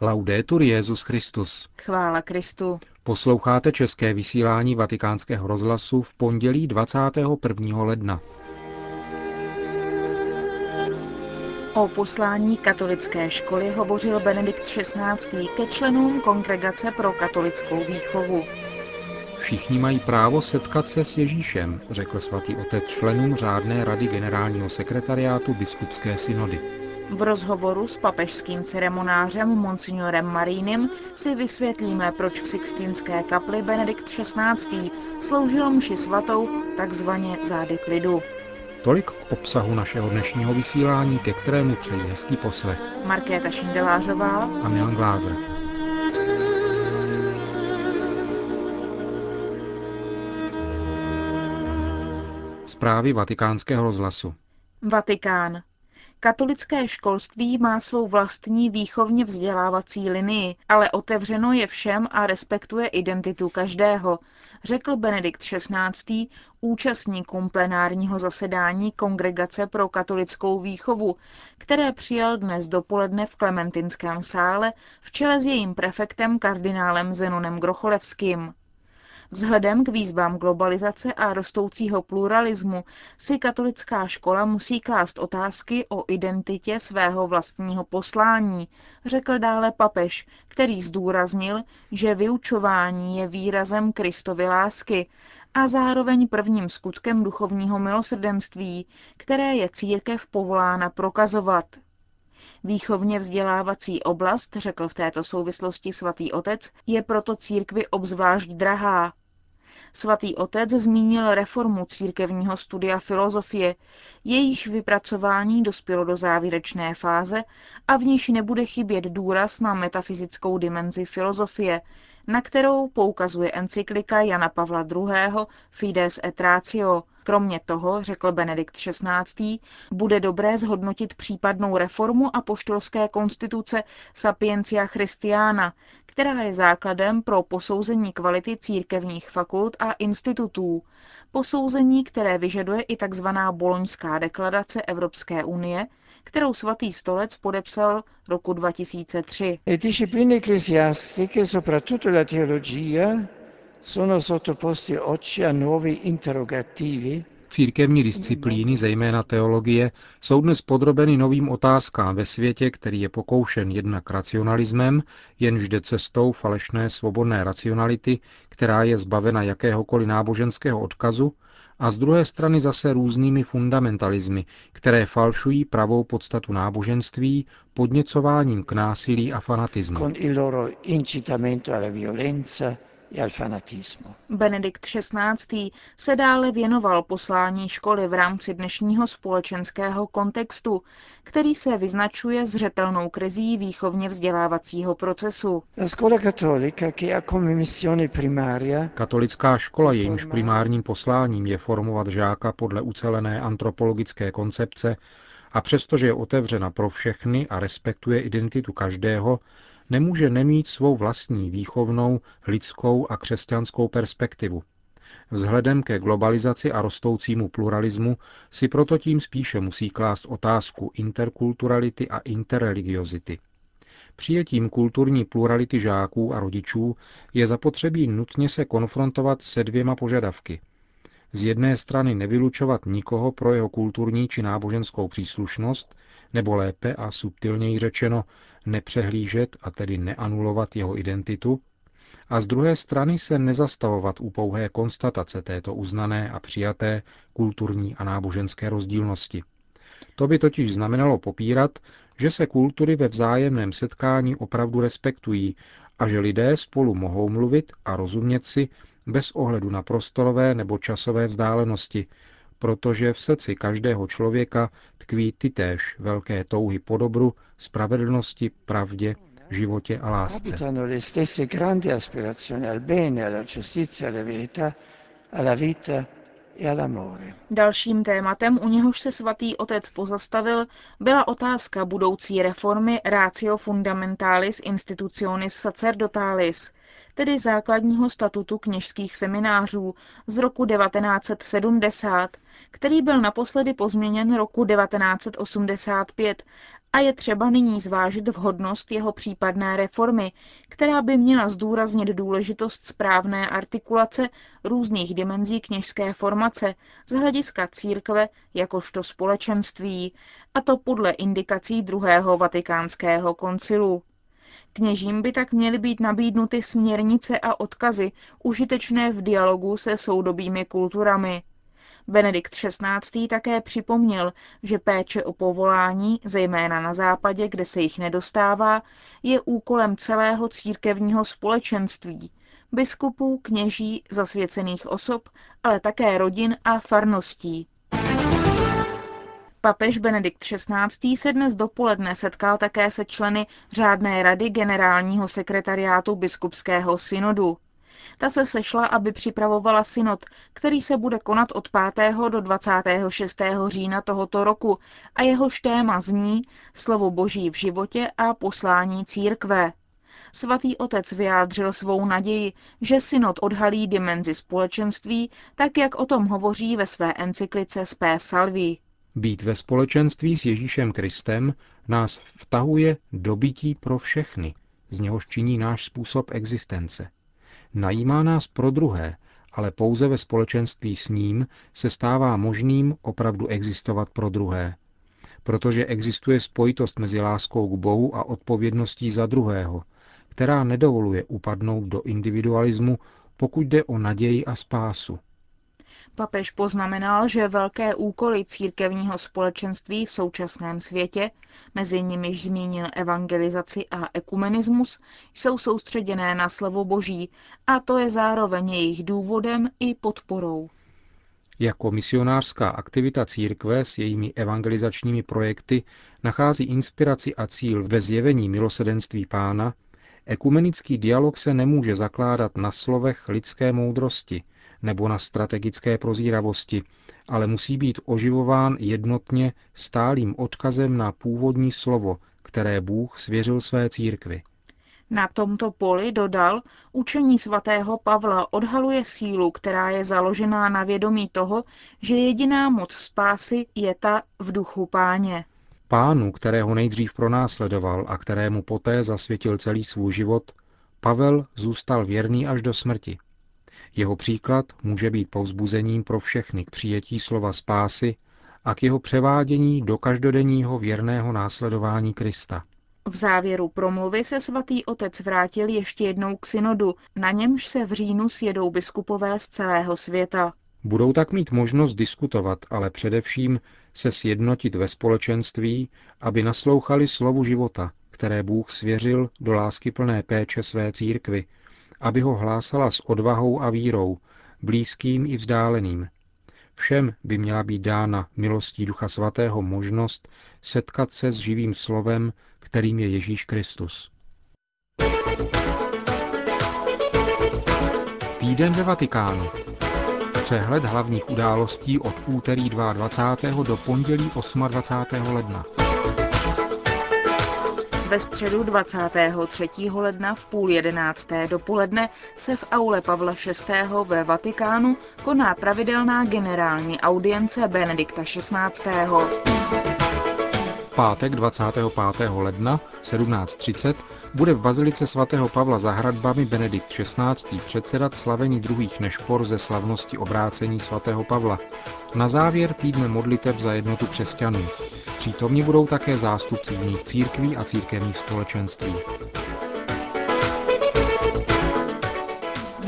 Laudetur Jezus Christus. Chvála Kristu. Posloucháte české vysílání Vatikánského rozhlasu v pondělí 21. ledna. O poslání katolické školy hovořil Benedikt XVI. ke členům Kongregace pro katolickou výchovu. Všichni mají právo setkat se s Ježíšem, řekl svatý otec členům řádné rady generálního sekretariátu biskupské synody. V rozhovoru s papežským ceremonářem Monsignorem Marínem si vysvětlíme, proč v Sixtinské kapli Benedikt XVI. sloužil mši svatou takzvaně zády klidu. Tolik k obsahu našeho dnešního vysílání, ke kterému přeji hezký poslech. Markéta Šindelářová a Milan Glázer. Zprávy vatikánského rozhlasu. Vatikán. Katolické školství má svou vlastní výchovně vzdělávací linii, ale otevřeno je všem a respektuje identitu každého, řekl Benedikt XVI. účastníkům plenárního zasedání Kongregace pro katolickou výchovu, které přijal dnes dopoledne v Klementinském sále v čele s jejím prefektem kardinálem Zenonem Grocholevským. Vzhledem k výzvám globalizace a rostoucího pluralismu si katolická škola musí klást otázky o identitě svého vlastního poslání, řekl dále papež, který zdůraznil, že vyučování je výrazem Kristovy lásky a zároveň prvním skutkem duchovního milosrdenství, které je církev povolána prokazovat. Výchovně vzdělávací oblast, řekl v této souvislosti svatý otec, je proto církvi obzvlášť drahá. Svatý otec zmínil reformu církevního studia filozofie, jejíž vypracování dospělo do závěrečné fáze a v níž nebude chybět důraz na metafyzickou dimenzi filozofie, na kterou poukazuje encyklika Jana Pavla II. Fides et Ratio, Kromě toho, řekl Benedikt XVI., bude dobré zhodnotit případnou reformu apoštolské konstituce Sapientia Christiana, která je základem pro posouzení kvality církevních fakult a institutů. Posouzení, které vyžaduje i tzv. Boloňská deklarace Evropské unie, kterou svatý stolec podepsal roku 2003. Le discipline ecclesiastiche, soprattutto la teologia, sono sottoposti oggi a nuovi interrogativi Církevní disciplíny, zejména teologie, jsou dnes podrobeny novým otázkám ve světě, který je pokoušen jednak racionalismem, jenž jde cestou falešné svobodné racionality, která je zbavena jakéhokoliv náboženského odkazu, a z druhé strany zase různými fundamentalismy, které falšují pravou podstatu náboženství podněcováním k násilí a fanatismu. con il loro incitamento alla violenza al fanatismo. Benedikt XVI. se dále věnoval poslání školy v rámci dnešního společenského kontextu, který se vyznačuje zřetelnou krizí výchovně vzdělávacího procesu. La scuola cattolica, che ha come missione primaria Katolická škola, jejímž primárním posláním je formovat žáka podle ucelené antropologické koncepce a přestože je otevřena pro všechny a respektuje identitu každého, nemůže nemít svou vlastní výchovnou, lidskou a křesťanskou perspektivu. Vzhledem ke globalizaci a rostoucímu pluralismu si proto tím spíše musí klást otázku interkulturality a interreligiozity. Přijetím kulturní plurality žáků a rodičů je zapotřebí nutně se konfrontovat se dvěma požadavky. Z jedné strany nevylučovat nikoho pro jeho kulturní či náboženskou příslušnost, nebo lépe a subtilněji řečeno, nepřehlížet a tedy neanulovat jeho identitu, a z druhé strany se nezastavovat u pouhé konstatace této uznané a přijaté kulturní a náboženské rozdílnosti. To by totiž znamenalo popírat, že se kultury ve vzájemném setkání opravdu respektují a že lidé spolu mohou mluvit a rozumět si bez ohledu na prostorové nebo časové vzdálenosti, protože v srdci každého člověka tkví tytéž velké touhy po dobru, spravedlnosti, pravdě, životě a lásce. e. Dalším tématem, u něhož se svatý otec pozastavil, byla otázka budoucí reformy Ratio Fundamentalis Institutionis Sacerdotalis, tedy základního statutu kněžských seminářů z roku 1970, který byl naposledy pozměněn roku 1985 a je třeba nyní zvážit vhodnost jeho případné reformy, která by měla zdůraznit důležitost správné artikulace různých dimenzí kněžské formace z hlediska církve jakožto společenství, a to podle indikací druhého vatikánského koncilu. Kněžím by tak měly být nabídnuty směrnice a odkazy užitečné v dialogu se soudobými kulturami. Benedikt XVI. také připomněl, že péče o povolání, zejména na západě, kde se jich nedostává, je úkolem celého církevního společenství, biskupů, kněží, zasvěcených osob, ale také rodin a farností. Papež Benedikt XVI. se dnes dopoledne setkal také se členy řádné rady generálního sekretariátu biskupského synodu. Ta se sešla, aby připravovala synod, který se bude konat od 5. do 26. října tohoto roku a jehož téma zní Slovo Boží v životě a poslání církve. Svatý otec vyjádřil svou naději, že synod odhalí dimenzi společenství, tak jak o tom hovoří ve své encyklice Spé Salví. Být ve společenství s Ježíšem Kristem nás vtahuje do bytí pro všechny, z něhož činí náš způsob existence. Najímá nás pro druhé, ale pouze ve společenství s ním se stává možným opravdu existovat pro druhé. Protože existuje spojitost mezi láskou k Bohu a odpovědností za druhého, která nedovoluje upadnout do individualismu, pokud jde o naději a spásu. Papež poznamenal, že velké úkoly církevního společenství v současném světě, mezi nimiž zmínil evangelizaci a ekumenismus, jsou soustředěné na slovo Boží a to je zároveň jejich důvodem i podporou. Jako misionářská aktivita církve s jejími evangelizačními projekty nachází inspiraci a cíl ve zjevení milosedenství pána, ekumenický dialog se nemůže zakládat na slovech lidské moudrosti – nebo na strategické prozíravosti, ale musí být oživován jednotně stálým odkazem na původní slovo, které Bůh svěřil své církvi. Na tomto poli, dodal, učení svatého Pavla odhaluje sílu, která je založená na vědomí toho, že jediná moc spásy je ta v duchu páně. Pánu, kterého nejdřív pronásledoval a kterému poté zasvětil celý svůj život, Pavel zůstal věrný až do smrti. Jeho příklad může být povzbuzením pro všechny k přijetí slova spásy a k jeho převádění do každodenního věrného následování Krista. V závěru promluvy se svatý otec vrátil ještě jednou k synodu, na němž se v říjnu sjedou biskupové z celého světa. Budou tak mít možnost diskutovat, ale především se sjednotit ve společenství, aby naslouchali slovu života, které Bůh svěřil do lásky plné péče své církvy, aby ho hlásala s odvahou a vírou, blízkým i vzdáleným. Všem by měla být dána milostí Ducha Svatého možnost setkat se s živým slovem, kterým je Ježíš Kristus. Týden ve Vatikánu. Přehled hlavních událostí od úterý 22. do pondělí 28. ledna. Ve středu 23. ledna v půl jedenácté dopoledne se v aule Pavla VI. ve Vatikánu koná pravidelná generální audience Benedikta XVI. Pátek 25. ledna v 17.30 bude v Bazilice svatého Pavla za hradbami Benedikt XVI. předsedat slavení druhých nešpor ze slavnosti obrácení svatého Pavla. Na závěr týdne modlitev za jednotu křesťanů. Přítomni budou také zástupci jiných církví a církevních společenství.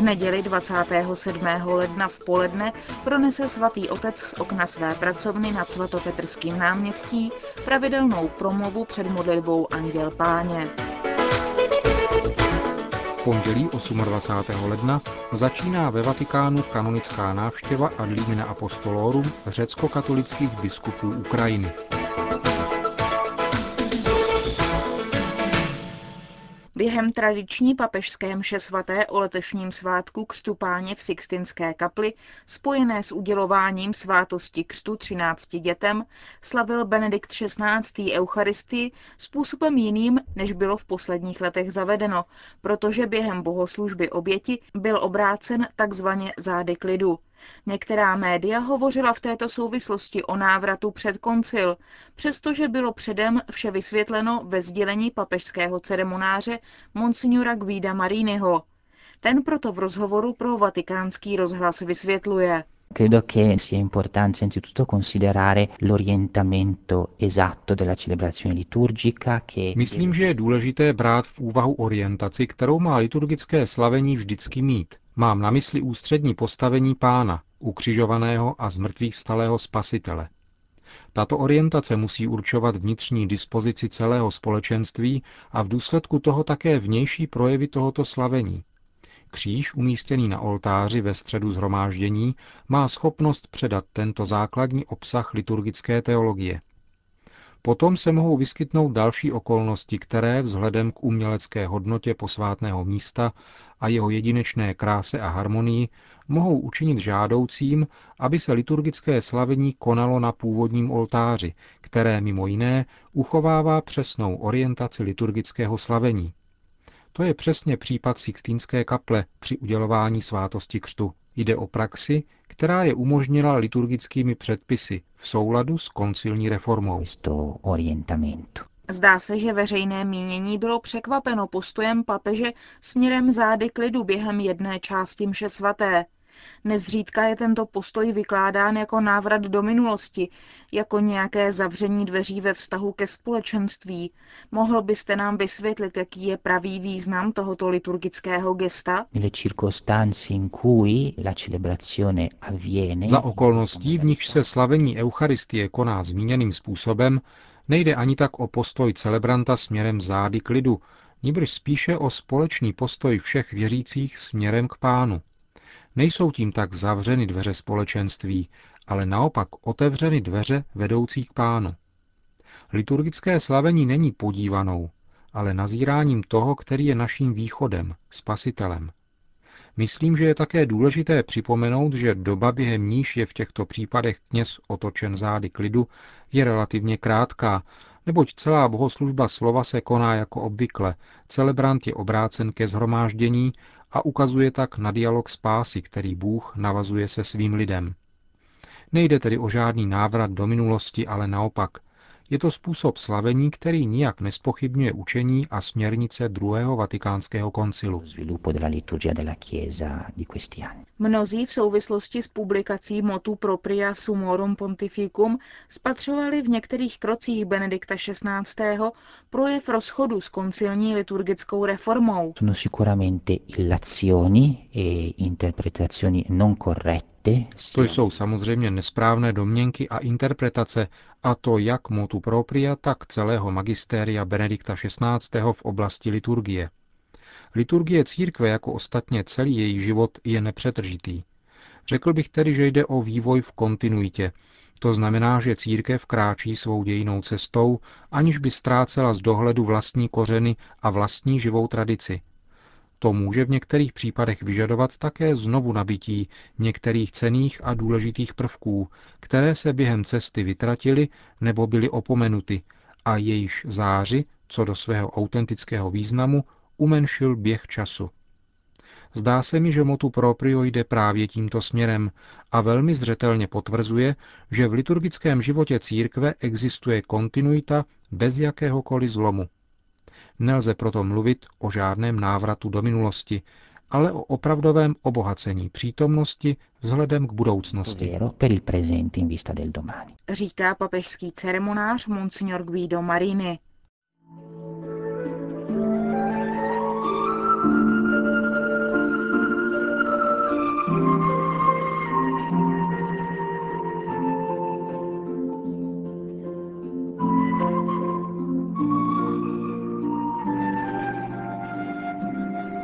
V neděli 27. ledna v poledne pronese svatý otec z okna své pracovny nad svatopetrským náměstí pravidelnou promluvu před modlitbou Anděl Páně. V pondělí 28. ledna začíná ve Vatikánu kanonická návštěva Ad limina apostolorum řecko-katolických biskupů Ukrajiny. Během tradiční papežské mše svaté o letošním svátku křtu páně v Sixtinské kapli, spojené s udělováním svátosti křtu 13 dětem, slavil Benedikt XVI. Eucharistii způsobem jiným, než bylo v posledních letech zavedeno, protože během bohoslužby oběti byl obrácen takzvaně zády klidu. Některá média hovořila v této souvislosti o návratu před koncil, přestože bylo předem vše vysvětleno ve sdělení papežského ceremonáře Monsignora Guida Mariniho. Ten proto v rozhovoru pro vatikánský rozhlas vysvětluje. Credo che sia importante innanzitutto considerare l'orientamento esatto della celebrazione liturgica che Myslím, že je důležité brát v úvahu orientaci, kterou má liturgické slavení vždycky mít. Mám na mysli ústřední postavení pána, ukřižovaného a zmrtvých vstalého spasitele. Tato orientace musí určovat vnitřní dispozici celého společenství a v důsledku toho také vnější projevy tohoto slavení. Kříž umístěný na oltáři ve středu zhromáždění má schopnost předat tento základní obsah liturgické teologie. Potom se mohou vyskytnout další okolnosti, které vzhledem k umělecké hodnotě posvátného místa a jeho jedinečné kráse a harmonii mohou učinit žádoucím, aby se liturgické slavení konalo na původním oltáři, které mimo jiné uchovává přesnou orientaci liturgického slavení. To je přesně případ Sixtínské kaple při udělování svátosti křtu. Jde o praxi, která je umožnila liturgickými předpisy v souladu s koncilní reformou. Zdá se, že veřejné mínění bylo překvapeno postojem papeže směrem zády k lidu během jedné části mše svaté. Nezřídka je tento postoj vykládán jako návrat do minulosti, jako nějaké zavření dveří ve vztahu ke společenství. Mohl byste nám vysvětlit, jaký je pravý význam tohoto liturgického gesta? Za okolností, v nichž se slavení Eucharistie koná zmíněným způsobem, nejde ani tak o postoj celebranta směrem zády k lidu, níbrž spíše o společný postoj všech věřících směrem k pánu. Nejsou tím tak zavřeny dveře společenství, ale naopak otevřeny dveře vedoucí k pánu. Liturgické slavení není podívanou, ale nazíráním toho, který je naším východem, spasitelem. Myslím, že je také důležité připomenout, že doba, během níž je v těchto případech kněz otočen zády k lidu, je relativně krátká, neboť celá bohoslužba slova se koná jako obvykle, celebrant je obrácen ke zhromáždění a ukazuje tak na dialog spásy, který Bůh navazuje se svým lidem. Nejde tedy o žádný návrat do minulosti, ale naopak. Je to způsob slavení, který nijak nespochybňuje učení a směrnice druhého vatikánského koncilu. Mnozí v souvislosti s publikací motu propria sumorum pontificum spatřovali v některých krocích Benedikta XVI. projev rozchodu s koncilní liturgickou reformou. Sono sicuramente illazioni e interpretazioni non corrette to jsou samozřejmě nesprávné domněnky a interpretace, a to jak motu propria, tak celého magistéria Benedikta XVI. v oblasti liturgie. Liturgie církve, jako ostatně celý její život, je nepřetržitý. Řekl bych tedy, že jde o vývoj v kontinuitě. To znamená, že církev kráčí svou dějinou cestou, aniž by ztrácela z dohledu vlastní kořeny a vlastní živou tradici. To může v některých případech vyžadovat také znovu nabití některých cených a důležitých prvků, které se během cesty vytratily nebo byly opomenuty a jejíž záři, co do svého autentického významu, umenšil běh času. Zdá se mi, že motu proprio jde právě tímto směrem a velmi zřetelně potvrzuje, že v liturgickém životě církve existuje kontinuita bez jakéhokoliv zlomu. Nelze proto mluvit o žádném návratu do minulosti, ale o opravdovém obohacení přítomnosti vzhledem k budoucnosti. Říká papežský ceremonář Monsignor Guido Marini.